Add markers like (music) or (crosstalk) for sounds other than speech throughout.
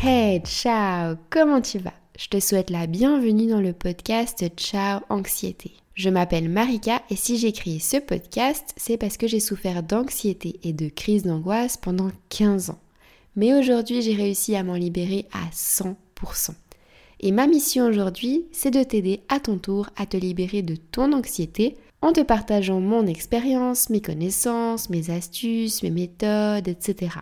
Hey, ciao, comment tu vas? Je te souhaite la bienvenue dans le podcast Ciao Anxiété. Je m'appelle Marika et si j'ai créé ce podcast, c'est parce que j'ai souffert d'anxiété et de crise d'angoisse pendant 15 ans. Mais aujourd'hui, j'ai réussi à m'en libérer à 100%. Et ma mission aujourd'hui, c'est de t'aider à ton tour à te libérer de ton anxiété en te partageant mon expérience, mes connaissances, mes astuces, mes méthodes, etc.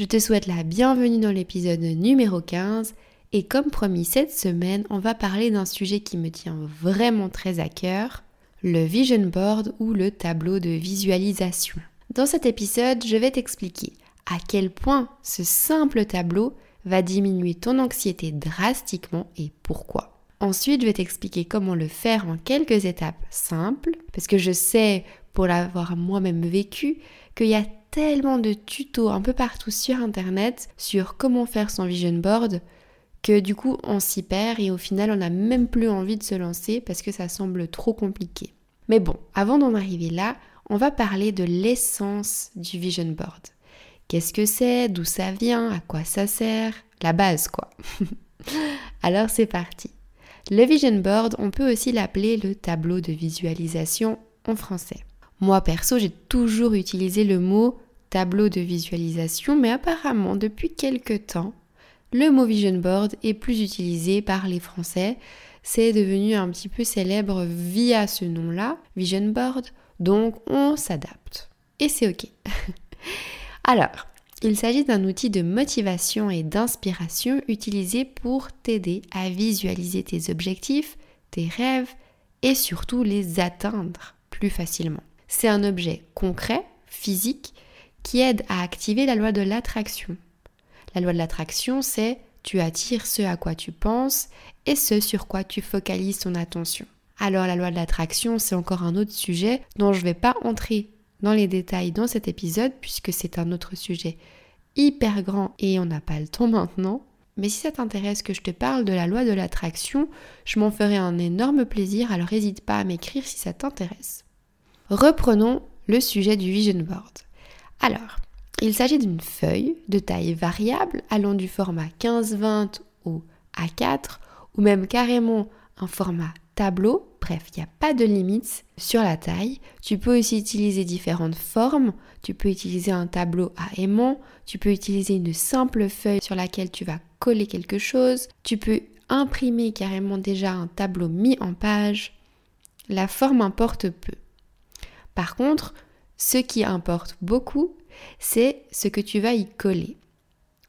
Je te souhaite la bienvenue dans l'épisode numéro 15 et comme promis cette semaine, on va parler d'un sujet qui me tient vraiment très à cœur, le vision board ou le tableau de visualisation. Dans cet épisode, je vais t'expliquer à quel point ce simple tableau va diminuer ton anxiété drastiquement et pourquoi. Ensuite, je vais t'expliquer comment le faire en quelques étapes simples, parce que je sais, pour l'avoir moi-même vécu, qu'il y a tellement de tutos un peu partout sur Internet sur comment faire son vision board que du coup on s'y perd et au final on n'a même plus envie de se lancer parce que ça semble trop compliqué. Mais bon, avant d'en arriver là, on va parler de l'essence du vision board. Qu'est-ce que c'est? D'où ça vient? À quoi ça sert? La base quoi. (laughs) Alors c'est parti. Le vision board, on peut aussi l'appeler le tableau de visualisation en français. Moi perso, j'ai toujours utilisé le mot tableau de visualisation, mais apparemment depuis quelques temps, le mot vision board est plus utilisé par les Français. C'est devenu un petit peu célèbre via ce nom-là, vision board, donc on s'adapte. Et c'est ok. (laughs) Alors, il s'agit d'un outil de motivation et d'inspiration utilisé pour t'aider à visualiser tes objectifs, tes rêves et surtout les atteindre plus facilement. C'est un objet concret, physique, qui aide à activer la loi de l'attraction. La loi de l'attraction, c'est tu attires ce à quoi tu penses et ce sur quoi tu focalises ton attention. Alors la loi de l'attraction, c'est encore un autre sujet dont je ne vais pas entrer dans les détails dans cet épisode puisque c'est un autre sujet hyper grand et on n'a pas le temps maintenant. Mais si ça t'intéresse que je te parle de la loi de l'attraction, je m'en ferai un énorme plaisir, alors n'hésite pas à m'écrire si ça t'intéresse. Reprenons le sujet du vision board. Alors, il s'agit d'une feuille de taille variable allant du format 15-20 au A4 ou même carrément un format tableau. Bref, il n'y a pas de limite sur la taille. Tu peux aussi utiliser différentes formes. Tu peux utiliser un tableau à aimant. Tu peux utiliser une simple feuille sur laquelle tu vas coller quelque chose. Tu peux imprimer carrément déjà un tableau mis en page. La forme importe peu. Par contre, ce qui importe beaucoup, c'est ce que tu vas y coller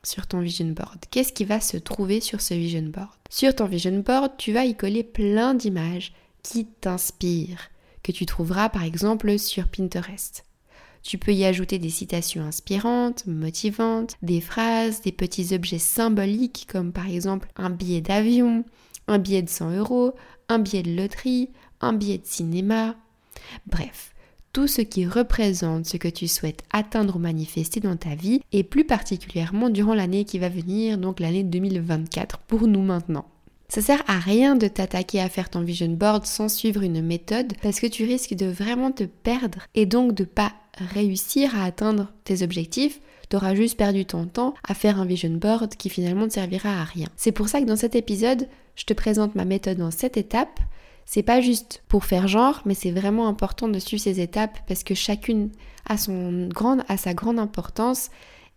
sur ton vision board. Qu'est-ce qui va se trouver sur ce vision board? Sur ton vision board, tu vas y coller plein d'images qui t'inspirent, que tu trouveras par exemple sur Pinterest. Tu peux y ajouter des citations inspirantes, motivantes, des phrases, des petits objets symboliques comme par exemple un billet d'avion, un billet de 100 euros, un billet de loterie, un billet de cinéma. Bref, tout ce qui représente ce que tu souhaites atteindre ou manifester dans ta vie et plus particulièrement durant l'année qui va venir, donc l'année 2024 pour nous maintenant. Ça sert à rien de t'attaquer à faire ton vision board sans suivre une méthode parce que tu risques de vraiment te perdre et donc de pas réussir à atteindre tes objectifs. Tu auras juste perdu ton temps à faire un vision board qui finalement ne servira à rien. C'est pour ça que dans cet épisode, je te présente ma méthode en 7 étapes c'est pas juste pour faire genre, mais c'est vraiment important de suivre ces étapes parce que chacune a, son grande, a sa grande importance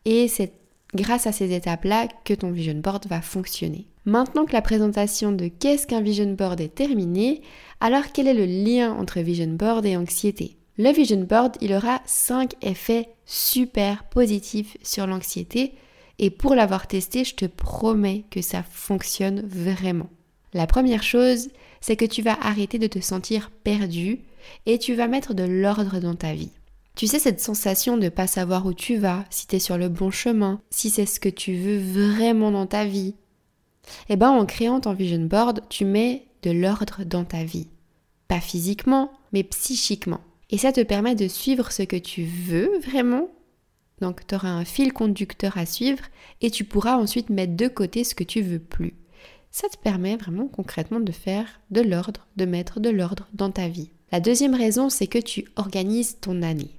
et c'est grâce à ces étapes-là que ton vision board va fonctionner. Maintenant que la présentation de qu'est-ce qu'un vision board est terminée, alors quel est le lien entre vision board et anxiété? Le vision board, il aura 5 effets super positifs sur l'anxiété et pour l'avoir testé, je te promets que ça fonctionne vraiment. La première chose, c'est que tu vas arrêter de te sentir perdu et tu vas mettre de l'ordre dans ta vie. Tu sais cette sensation de pas savoir où tu vas, si tu es sur le bon chemin, si c'est ce que tu veux vraiment dans ta vie. Eh ben en créant ton vision board, tu mets de l'ordre dans ta vie. Pas physiquement, mais psychiquement. Et ça te permet de suivre ce que tu veux vraiment. Donc tu auras un fil conducteur à suivre et tu pourras ensuite mettre de côté ce que tu veux plus ça te permet vraiment concrètement de faire de l'ordre, de mettre de l'ordre dans ta vie. La deuxième raison, c'est que tu organises ton année.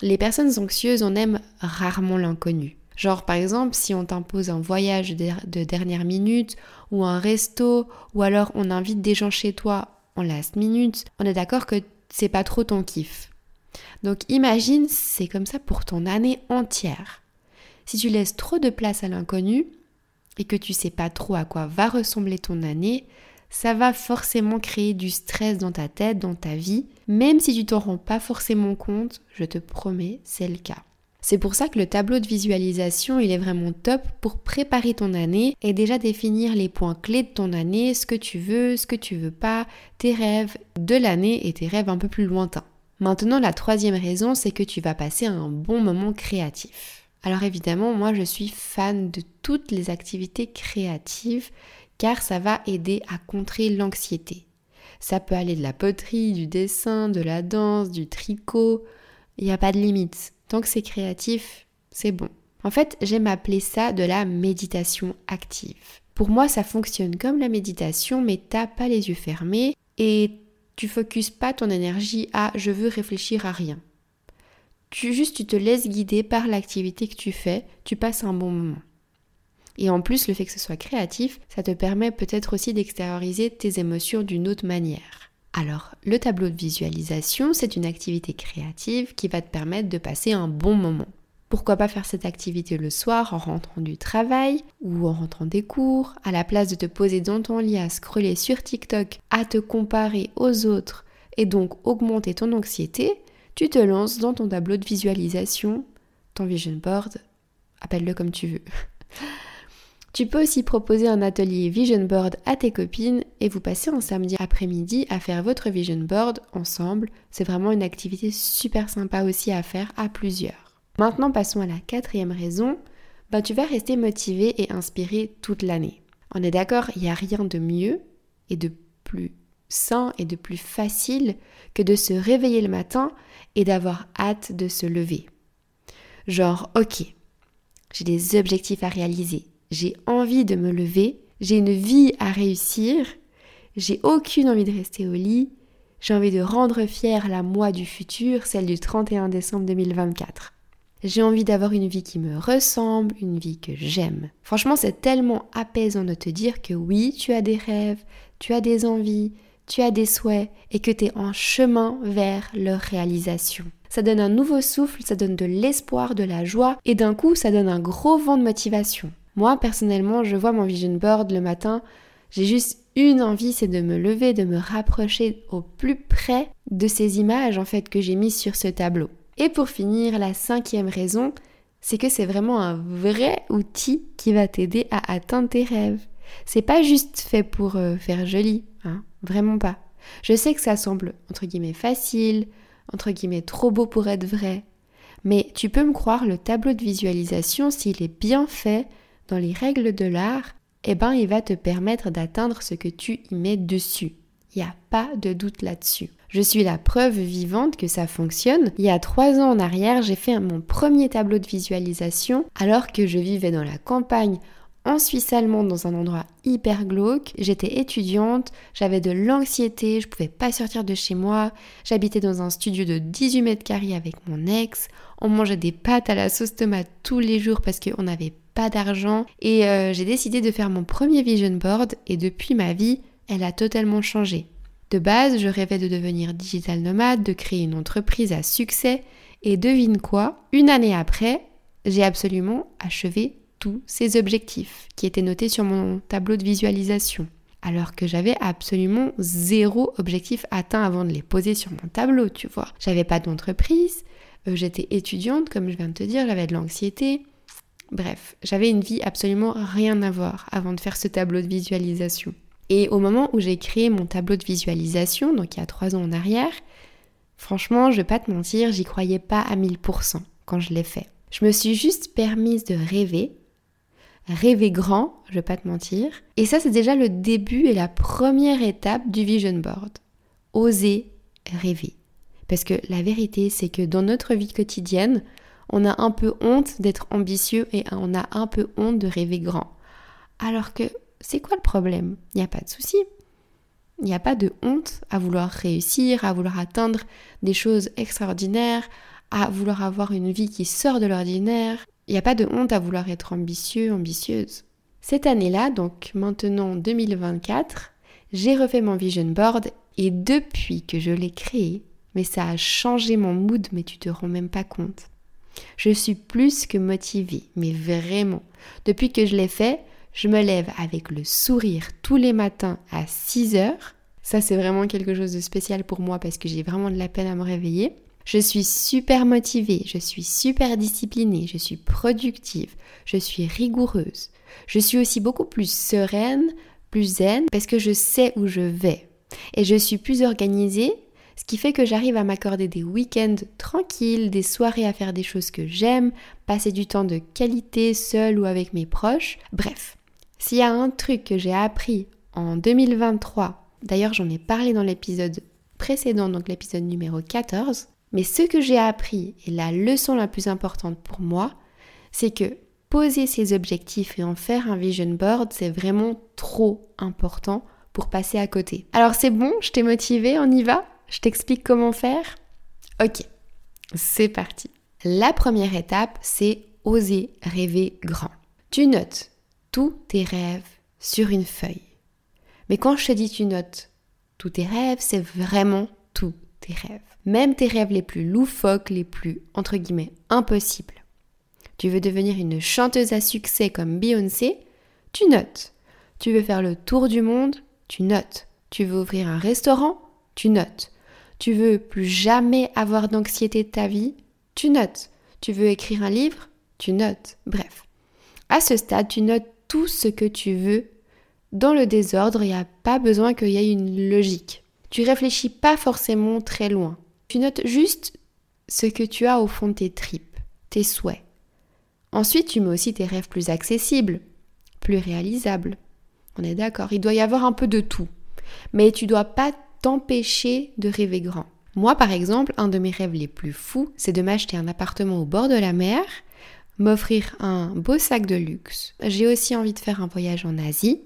Les personnes anxieuses en aiment rarement l'inconnu. Genre par exemple si on t'impose un voyage de dernière minute ou un resto ou alors on invite des gens chez toi en last minute, on est d'accord que c'est pas trop ton kiff. Donc imagine c'est comme ça pour ton année entière. Si tu laisses trop de place à l'inconnu et que tu sais pas trop à quoi va ressembler ton année, ça va forcément créer du stress dans ta tête, dans ta vie, même si tu t'en rends pas forcément compte, je te promets, c'est le cas. C'est pour ça que le tableau de visualisation, il est vraiment top pour préparer ton année et déjà définir les points clés de ton année, ce que tu veux, ce que tu veux pas, tes rêves de l'année et tes rêves un peu plus lointains. Maintenant, la troisième raison, c'est que tu vas passer un bon moment créatif. Alors évidemment, moi je suis fan de toutes les activités créatives car ça va aider à contrer l'anxiété. Ça peut aller de la poterie, du dessin, de la danse, du tricot, il n'y a pas de limite. Tant que c'est créatif, c'est bon. En fait, j'aime appeler ça de la méditation active. Pour moi, ça fonctionne comme la méditation, mais t'as pas les yeux fermés et tu focuses pas ton énergie à je veux réfléchir à rien. Tu juste tu te laisses guider par l'activité que tu fais, tu passes un bon moment. Et en plus, le fait que ce soit créatif, ça te permet peut-être aussi d'extérioriser tes émotions d'une autre manière. Alors, le tableau de visualisation, c'est une activité créative qui va te permettre de passer un bon moment. Pourquoi pas faire cette activité le soir en rentrant du travail ou en rentrant des cours, à la place de te poser dans ton lit à scroller sur TikTok, à te comparer aux autres et donc augmenter ton anxiété, tu te lances dans ton tableau de visualisation, ton vision board, appelle-le comme tu veux. (laughs) Tu peux aussi proposer un atelier vision board à tes copines et vous passer un samedi après-midi à faire votre vision board ensemble. C'est vraiment une activité super sympa aussi à faire à plusieurs. Maintenant passons à la quatrième raison. Ben, tu vas rester motivé et inspiré toute l'année. On est d'accord, il n'y a rien de mieux et de plus sain et de plus facile que de se réveiller le matin et d'avoir hâte de se lever. Genre, ok, j'ai des objectifs à réaliser, j'ai envie de me lever, j'ai une vie à réussir, j'ai aucune envie de rester au lit, j'ai envie de rendre fière la moi du futur, celle du 31 décembre 2024. J'ai envie d'avoir une vie qui me ressemble, une vie que j'aime. Franchement, c'est tellement apaisant de te dire que oui, tu as des rêves, tu as des envies, tu as des souhaits et que tu es en chemin vers leur réalisation. Ça donne un nouveau souffle, ça donne de l'espoir, de la joie et d'un coup, ça donne un gros vent de motivation. Moi, personnellement, je vois mon vision board le matin, j'ai juste une envie, c'est de me lever, de me rapprocher au plus près de ces images en fait que j'ai mises sur ce tableau. Et pour finir, la cinquième raison, c'est que c'est vraiment un vrai outil qui va t'aider à atteindre tes rêves. C'est pas juste fait pour euh, faire joli, hein, vraiment pas. Je sais que ça semble entre guillemets facile, entre guillemets trop beau pour être vrai, mais tu peux me croire, le tableau de visualisation, s'il est bien fait, dans les règles de l'art, eh ben, il va te permettre d'atteindre ce que tu y mets dessus. Il n'y a pas de doute là-dessus. Je suis la preuve vivante que ça fonctionne. Il y a trois ans en arrière, j'ai fait mon premier tableau de visualisation alors que je vivais dans la campagne en Suisse allemande dans un endroit hyper glauque. J'étais étudiante, j'avais de l'anxiété, je pouvais pas sortir de chez moi. J'habitais dans un studio de 18 mètres carrés avec mon ex. On mangeait des pâtes à la sauce tomate tous les jours parce qu'on n'avait d'argent et euh, j'ai décidé de faire mon premier vision board et depuis ma vie, elle a totalement changé. De base, je rêvais de devenir digital nomade, de créer une entreprise à succès et devine quoi, une année après, j'ai absolument achevé tous ces objectifs qui étaient notés sur mon tableau de visualisation. Alors que j'avais absolument zéro objectif atteint avant de les poser sur mon tableau, tu vois. J'avais pas d'entreprise, euh, j'étais étudiante, comme je viens de te dire, j'avais de l'anxiété, Bref, j'avais une vie absolument rien à voir avant de faire ce tableau de visualisation. Et au moment où j'ai créé mon tableau de visualisation, donc il y a trois ans en arrière, franchement, je vais pas te mentir, j'y croyais pas à 1000% quand je l'ai fait. Je me suis juste permise de rêver, rêver grand, je vais pas te mentir. Et ça, c'est déjà le début et la première étape du vision board. Oser rêver. Parce que la vérité, c'est que dans notre vie quotidienne, on a un peu honte d'être ambitieux et on a un peu honte de rêver grand. Alors que c'est quoi le problème? Il n'y a pas de souci. Il n'y a pas de honte à vouloir réussir, à vouloir atteindre des choses extraordinaires, à vouloir avoir une vie qui sort de l'ordinaire. Il n'y a pas de honte à vouloir être ambitieux, ambitieuse. Cette année-là, donc maintenant 2024, j'ai refait mon vision board et depuis que je l'ai créé, mais ça a changé mon mood, mais tu te rends même pas compte. Je suis plus que motivée, mais vraiment. Depuis que je l'ai fait, je me lève avec le sourire tous les matins à 6 heures. Ça, c'est vraiment quelque chose de spécial pour moi parce que j'ai vraiment de la peine à me réveiller. Je suis super motivée, je suis super disciplinée, je suis productive, je suis rigoureuse. Je suis aussi beaucoup plus sereine, plus zen parce que je sais où je vais. Et je suis plus organisée ce qui fait que j'arrive à m'accorder des week-ends tranquilles, des soirées à faire des choses que j'aime, passer du temps de qualité seul ou avec mes proches. Bref, s'il y a un truc que j'ai appris en 2023, d'ailleurs j'en ai parlé dans l'épisode précédent, donc l'épisode numéro 14, mais ce que j'ai appris et la leçon la plus importante pour moi, c'est que poser ses objectifs et en faire un vision board, c'est vraiment trop important pour passer à côté. Alors c'est bon, je t'ai motivé, on y va? Je t'explique comment faire? Ok, c'est parti. La première étape, c'est oser rêver grand. Tu notes tous tes rêves sur une feuille. Mais quand je te dis tu notes tous tes rêves, c'est vraiment tous tes rêves. Même tes rêves les plus loufoques, les plus, entre guillemets, impossibles. Tu veux devenir une chanteuse à succès comme Beyoncé, tu notes. Tu veux faire le tour du monde, tu notes. Tu veux ouvrir un restaurant, tu notes. Tu veux plus jamais avoir d'anxiété de ta vie? Tu notes. Tu veux écrire un livre? Tu notes. Bref. À ce stade, tu notes tout ce que tu veux. Dans le désordre, il n'y a pas besoin qu'il y ait une logique. Tu réfléchis pas forcément très loin. Tu notes juste ce que tu as au fond de tes tripes, tes souhaits. Ensuite, tu mets aussi tes rêves plus accessibles, plus réalisables. On est d'accord, il doit y avoir un peu de tout. Mais tu dois pas t'empêcher de rêver grand. Moi, par exemple, un de mes rêves les plus fous, c'est de m'acheter un appartement au bord de la mer, m'offrir un beau sac de luxe. J'ai aussi envie de faire un voyage en Asie.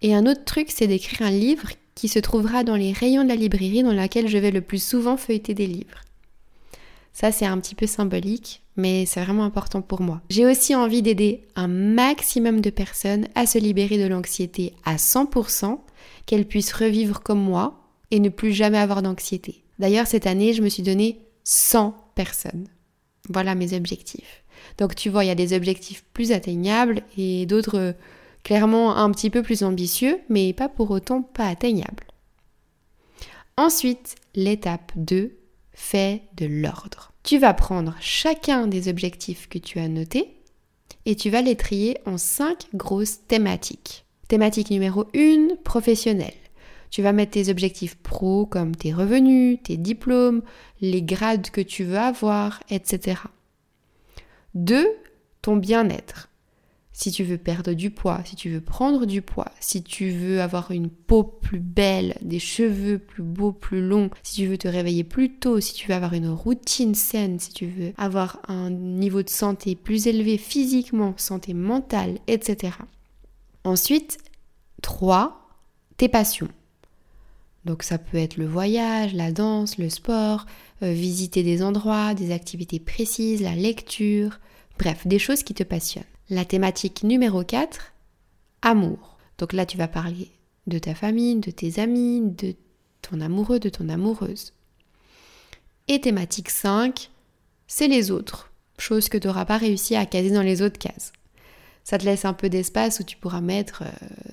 Et un autre truc, c'est d'écrire un livre qui se trouvera dans les rayons de la librairie dans laquelle je vais le plus souvent feuilleter des livres. Ça, c'est un petit peu symbolique, mais c'est vraiment important pour moi. J'ai aussi envie d'aider un maximum de personnes à se libérer de l'anxiété à 100%, qu'elles puissent revivre comme moi et ne plus jamais avoir d'anxiété. D'ailleurs, cette année, je me suis donné 100 personnes. Voilà mes objectifs. Donc tu vois, il y a des objectifs plus atteignables et d'autres clairement un petit peu plus ambitieux, mais pas pour autant pas atteignables. Ensuite, l'étape 2, fais de l'ordre. Tu vas prendre chacun des objectifs que tu as notés et tu vas les trier en 5 grosses thématiques. Thématique numéro 1, professionnelle. Tu vas mettre tes objectifs pro comme tes revenus, tes diplômes, les grades que tu veux avoir, etc. 2. Ton bien-être. Si tu veux perdre du poids, si tu veux prendre du poids, si tu veux avoir une peau plus belle, des cheveux plus beaux, plus longs, si tu veux te réveiller plus tôt, si tu veux avoir une routine saine, si tu veux avoir un niveau de santé plus élevé physiquement, santé mentale, etc. Ensuite, 3. Tes passions. Donc ça peut être le voyage, la danse, le sport, euh, visiter des endroits, des activités précises, la lecture, bref, des choses qui te passionnent. La thématique numéro 4, amour. Donc là tu vas parler de ta famille, de tes amis, de ton amoureux, de ton amoureuse. Et thématique 5, c'est les autres, chose que tu n'auras pas réussi à caser dans les autres cases. Ça te laisse un peu d'espace où tu pourras mettre euh,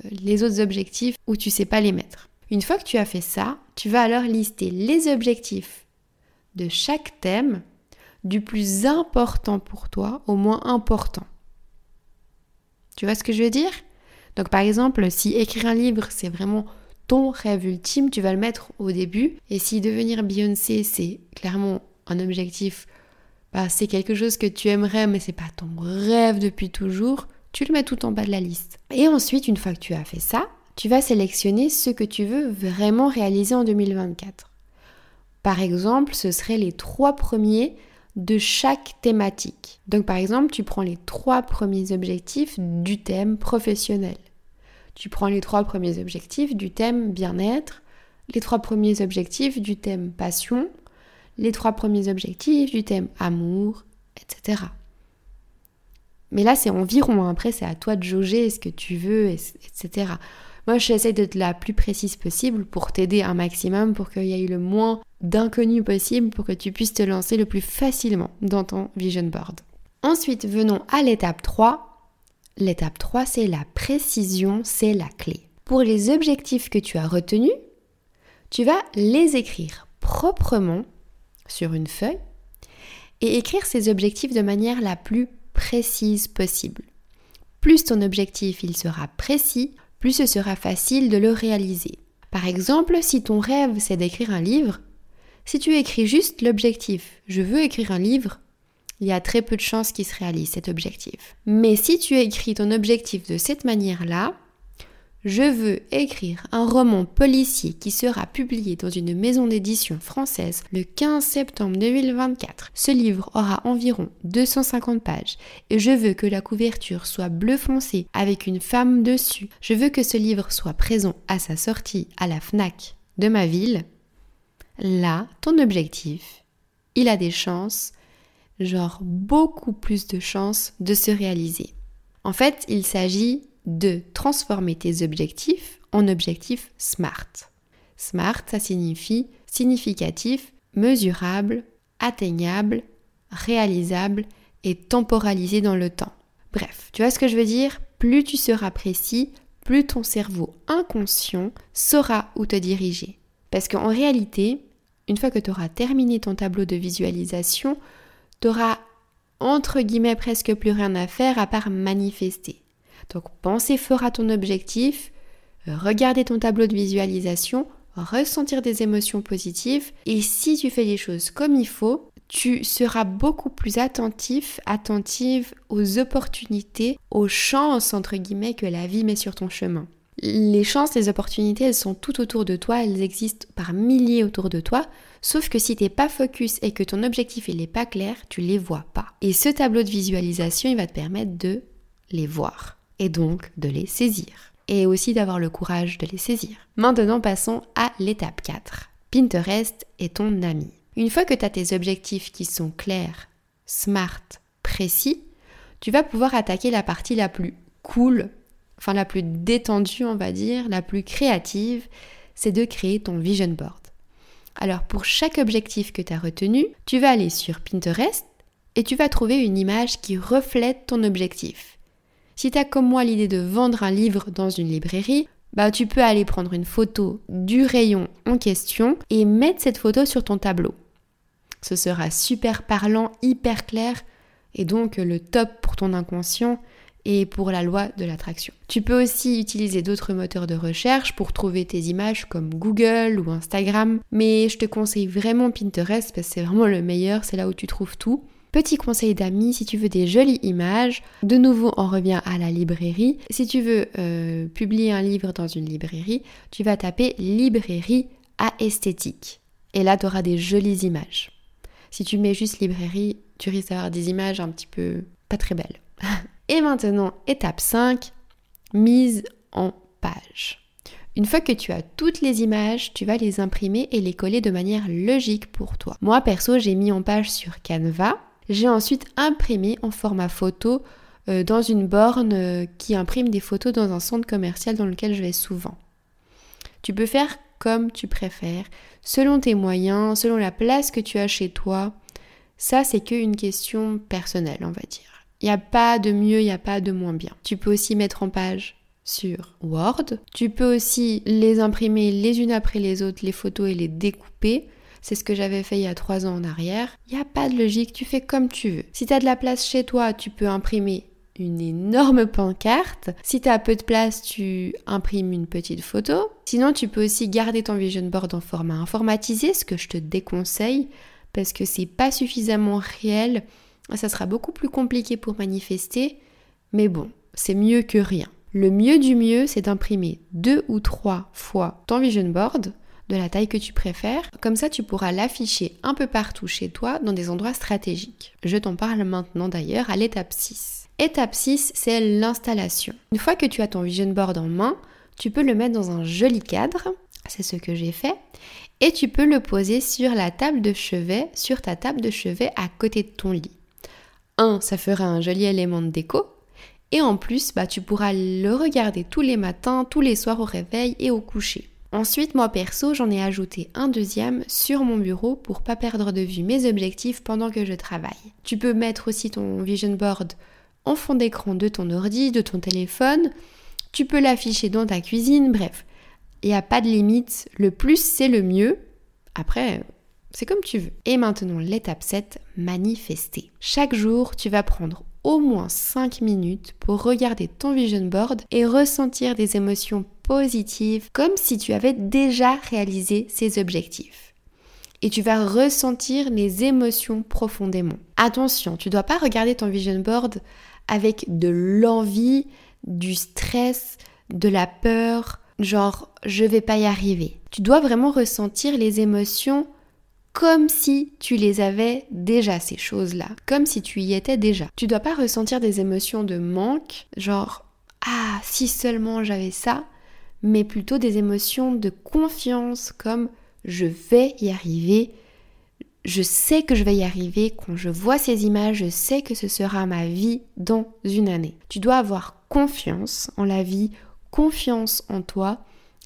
les autres objectifs où tu sais pas les mettre. Une fois que tu as fait ça, tu vas alors lister les objectifs de chaque thème, du plus important pour toi au moins important. Tu vois ce que je veux dire? Donc par exemple, si écrire un livre, c'est vraiment ton rêve ultime, tu vas le mettre au début. Et si devenir Beyoncé, c'est clairement un objectif, bah, c'est quelque chose que tu aimerais, mais c'est pas ton rêve depuis toujours, tu le mets tout en bas de la liste. Et ensuite, une fois que tu as fait ça, tu vas sélectionner ce que tu veux vraiment réaliser en 2024. Par exemple, ce seraient les trois premiers de chaque thématique. Donc par exemple, tu prends les trois premiers objectifs du thème professionnel. Tu prends les trois premiers objectifs du thème bien-être, les trois premiers objectifs du thème passion, les trois premiers objectifs du thème amour, etc. Mais là, c'est environ. Hein. Après, c'est à toi de jauger ce que tu veux, etc. Moi, j'essaie d'être la plus précise possible pour t'aider un maximum, pour qu'il y ait le moins d'inconnus possible, pour que tu puisses te lancer le plus facilement dans ton vision board. Ensuite, venons à l'étape 3. L'étape 3, c'est la précision, c'est la clé. Pour les objectifs que tu as retenus, tu vas les écrire proprement sur une feuille et écrire ces objectifs de manière la plus précise possible. Plus ton objectif il sera précis, plus ce sera facile de le réaliser. Par exemple, si ton rêve c'est d'écrire un livre, si tu écris juste l'objectif je veux écrire un livre, il y a très peu de chances qu'il se réalise cet objectif. Mais si tu écris ton objectif de cette manière-là, je veux écrire un roman policier qui sera publié dans une maison d'édition française le 15 septembre 2024. Ce livre aura environ 250 pages et je veux que la couverture soit bleu foncé avec une femme dessus. Je veux que ce livre soit présent à sa sortie à la FNAC de ma ville. Là, ton objectif, il a des chances, genre beaucoup plus de chances de se réaliser. En fait, il s'agit de transformer tes objectifs en objectifs SMART. SMART, ça signifie significatif, mesurable, atteignable, réalisable et temporalisé dans le temps. Bref, tu vois ce que je veux dire? Plus tu seras précis, plus ton cerveau inconscient saura où te diriger. Parce qu'en réalité, une fois que tu auras terminé ton tableau de visualisation, tu auras entre guillemets presque plus rien à faire à part manifester. Donc penser fort à ton objectif, regarder ton tableau de visualisation, ressentir des émotions positives et si tu fais les choses comme il faut, tu seras beaucoup plus attentif, attentive aux opportunités, aux chances entre guillemets que la vie met sur ton chemin. Les chances, les opportunités, elles sont tout autour de toi, elles existent par milliers autour de toi, sauf que si tu n'es pas focus et que ton objectif il n'est pas clair, tu les vois pas. Et ce tableau de visualisation, il va te permettre de les voir et donc de les saisir. Et aussi d'avoir le courage de les saisir. Maintenant, passons à l'étape 4. Pinterest est ton ami. Une fois que tu as tes objectifs qui sont clairs, smart, précis, tu vas pouvoir attaquer la partie la plus cool, enfin la plus détendue, on va dire, la plus créative, c'est de créer ton vision board. Alors pour chaque objectif que tu as retenu, tu vas aller sur Pinterest et tu vas trouver une image qui reflète ton objectif. Si tu as comme moi l'idée de vendre un livre dans une librairie, bah tu peux aller prendre une photo du rayon en question et mettre cette photo sur ton tableau. Ce sera super parlant, hyper clair et donc le top pour ton inconscient et pour la loi de l'attraction. Tu peux aussi utiliser d'autres moteurs de recherche pour trouver tes images comme Google ou Instagram, mais je te conseille vraiment Pinterest parce que c'est vraiment le meilleur, c'est là où tu trouves tout. Petit conseil d'amis, si tu veux des jolies images, de nouveau on revient à la librairie. Si tu veux euh, publier un livre dans une librairie, tu vas taper librairie à esthétique. Et là, tu auras des jolies images. Si tu mets juste librairie, tu risques d'avoir des images un petit peu pas très belles. (laughs) Et maintenant, étape 5, mise en page. Une fois que tu as toutes les images, tu vas les imprimer et les coller de manière logique pour toi. Moi, perso, j'ai mis en page sur Canva j'ai ensuite imprimé en format photo euh, dans une borne euh, qui imprime des photos dans un centre commercial dans lequel je vais souvent. Tu peux faire comme tu préfères, selon tes moyens, selon la place que tu as chez toi. Ça, c'est qu'une question personnelle, on va dire. Il n'y a pas de mieux, il n'y a pas de moins bien. Tu peux aussi mettre en page sur Word. Tu peux aussi les imprimer les unes après les autres, les photos, et les découper. C'est ce que j'avais fait il y a trois ans en arrière. Il n'y a pas de logique, tu fais comme tu veux. Si tu as de la place chez toi, tu peux imprimer une énorme pancarte. Si tu as peu de place, tu imprimes une petite photo. Sinon, tu peux aussi garder ton vision board en format informatisé, ce que je te déconseille parce que c'est pas suffisamment réel. Ça sera beaucoup plus compliqué pour manifester, mais bon, c'est mieux que rien. Le mieux du mieux, c'est d'imprimer deux ou trois fois ton vision board de la taille que tu préfères. Comme ça, tu pourras l'afficher un peu partout chez toi dans des endroits stratégiques. Je t'en parle maintenant d'ailleurs à l'étape 6. Étape 6, c'est l'installation. Une fois que tu as ton vision board en main, tu peux le mettre dans un joli cadre, c'est ce que j'ai fait, et tu peux le poser sur la table de chevet, sur ta table de chevet à côté de ton lit. Un, ça fera un joli élément de déco. Et en plus, bah, tu pourras le regarder tous les matins, tous les soirs au réveil et au coucher. Ensuite, moi perso, j'en ai ajouté un deuxième sur mon bureau pour pas perdre de vue mes objectifs pendant que je travaille. Tu peux mettre aussi ton vision board en fond d'écran de ton ordi, de ton téléphone. Tu peux l'afficher dans ta cuisine, bref. Il n'y a pas de limite. Le plus, c'est le mieux. Après, c'est comme tu veux. Et maintenant, l'étape 7, manifester. Chaque jour, tu vas prendre au moins 5 minutes pour regarder ton vision board et ressentir des émotions positives comme si tu avais déjà réalisé ces objectifs. Et tu vas ressentir les émotions profondément. Attention, tu ne dois pas regarder ton vision board avec de l'envie, du stress, de la peur, genre je vais pas y arriver. Tu dois vraiment ressentir les émotions comme si tu les avais déjà, ces choses-là, comme si tu y étais déjà. Tu dois pas ressentir des émotions de manque, genre ah, si seulement j'avais ça, mais plutôt des émotions de confiance comme je vais y arriver, je sais que je vais y arriver, quand je vois ces images, je sais que ce sera ma vie dans une année. Tu dois avoir confiance en la vie, confiance en toi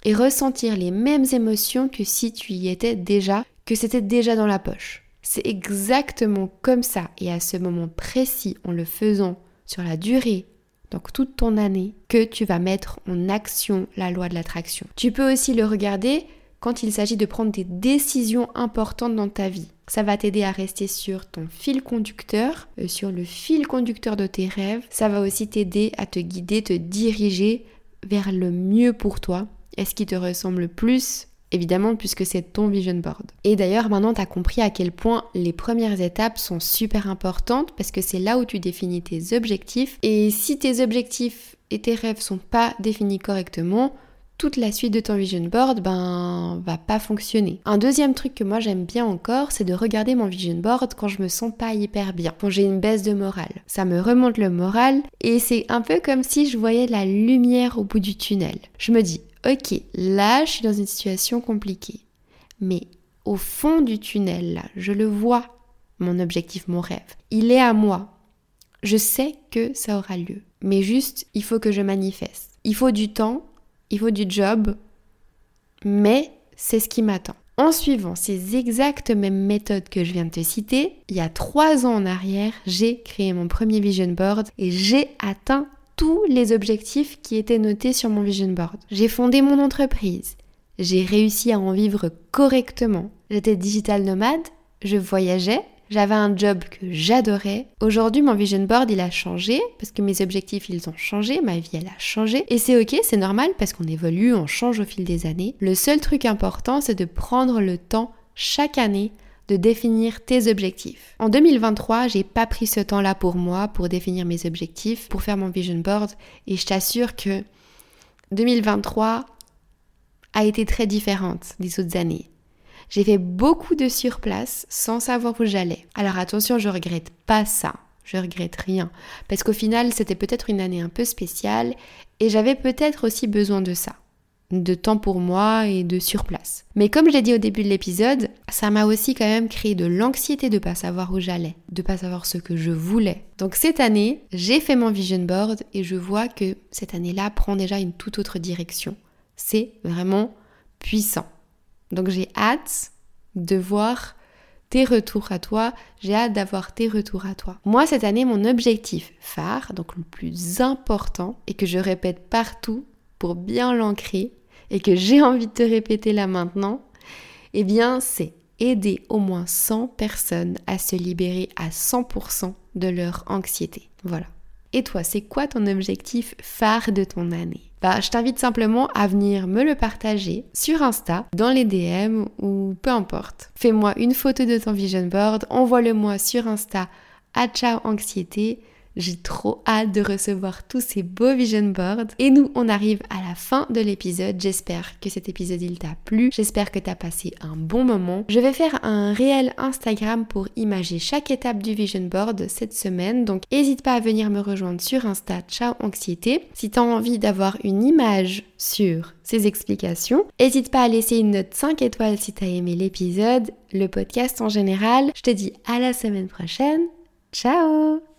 et ressentir les mêmes émotions que si tu y étais déjà que c'était déjà dans la poche. C'est exactement comme ça et à ce moment précis, en le faisant sur la durée, donc toute ton année, que tu vas mettre en action la loi de l'attraction. Tu peux aussi le regarder quand il s'agit de prendre des décisions importantes dans ta vie. Ça va t'aider à rester sur ton fil conducteur, euh, sur le fil conducteur de tes rêves. Ça va aussi t'aider à te guider, te diriger vers le mieux pour toi. Est-ce qui te ressemble le plus évidemment puisque c'est ton vision board. Et d'ailleurs maintenant tu as compris à quel point les premières étapes sont super importantes parce que c'est là où tu définis tes objectifs et si tes objectifs et tes rêves sont pas définis correctement, toute la suite de ton vision board ben va pas fonctionner. Un deuxième truc que moi j'aime bien encore, c'est de regarder mon vision board quand je me sens pas hyper bien, quand j'ai une baisse de morale. Ça me remonte le moral et c'est un peu comme si je voyais la lumière au bout du tunnel. Je me dis ok, là, je suis dans une situation compliquée. Mais au fond du tunnel, là, je le vois, mon objectif, mon rêve. Il est à moi. Je sais que ça aura lieu. Mais juste, il faut que je manifeste. Il faut du temps, il faut du job, mais c'est ce qui m'attend. En suivant ces exactes mêmes méthodes que je viens de te citer, il y a trois ans en arrière, j'ai créé mon premier vision board et j'ai atteint tous les objectifs qui étaient notés sur mon vision board. J'ai fondé mon entreprise. J'ai réussi à en vivre correctement. J'étais digital nomade, je voyageais, j'avais un job que j'adorais. Aujourd'hui, mon vision board, il a changé parce que mes objectifs, ils ont changé, ma vie, elle a changé. Et c'est ok, c'est normal parce qu'on évolue, on change au fil des années. Le seul truc important, c'est de prendre le temps chaque année de définir tes objectifs. En 2023, j'ai pas pris ce temps-là pour moi, pour définir mes objectifs, pour faire mon vision board, et je t'assure que 2023 a été très différente des autres années. J'ai fait beaucoup de surplace sans savoir où j'allais. Alors attention, je regrette pas ça. Je regrette rien. Parce qu'au final, c'était peut-être une année un peu spéciale et j'avais peut-être aussi besoin de ça de temps pour moi et de surplace. Mais comme je l'ai dit au début de l'épisode, ça m'a aussi quand même créé de l'anxiété de pas savoir où j'allais, de pas savoir ce que je voulais. Donc cette année, j'ai fait mon vision board et je vois que cette année-là prend déjà une toute autre direction. C'est vraiment puissant. Donc j'ai hâte de voir tes retours à toi, j'ai hâte d'avoir tes retours à toi. Moi, cette année, mon objectif phare, donc le plus important, et que je répète partout pour bien l'ancrer, et que j'ai envie de te répéter là maintenant, eh bien c'est aider au moins 100 personnes à se libérer à 100% de leur anxiété. Voilà. Et toi, c'est quoi ton objectif phare de ton année? Bah, je t'invite simplement à venir me le partager sur Insta, dans les DM ou peu importe. Fais-moi une photo de ton vision board, envoie-le-moi sur Insta à Ciao Anxiété j'ai trop hâte de recevoir tous ces beaux vision boards. Et nous, on arrive à la fin de l'épisode. J'espère que cet épisode il t'a plu. J'espère que t'as passé un bon moment. Je vais faire un réel Instagram pour imager chaque étape du vision board cette semaine. Donc n'hésite pas à venir me rejoindre sur Insta. Ciao Anxiété. Si t'as envie d'avoir une image sur ces explications, n'hésite pas à laisser une note 5 étoiles si t'as aimé l'épisode, le podcast en général. Je te dis à la semaine prochaine. Ciao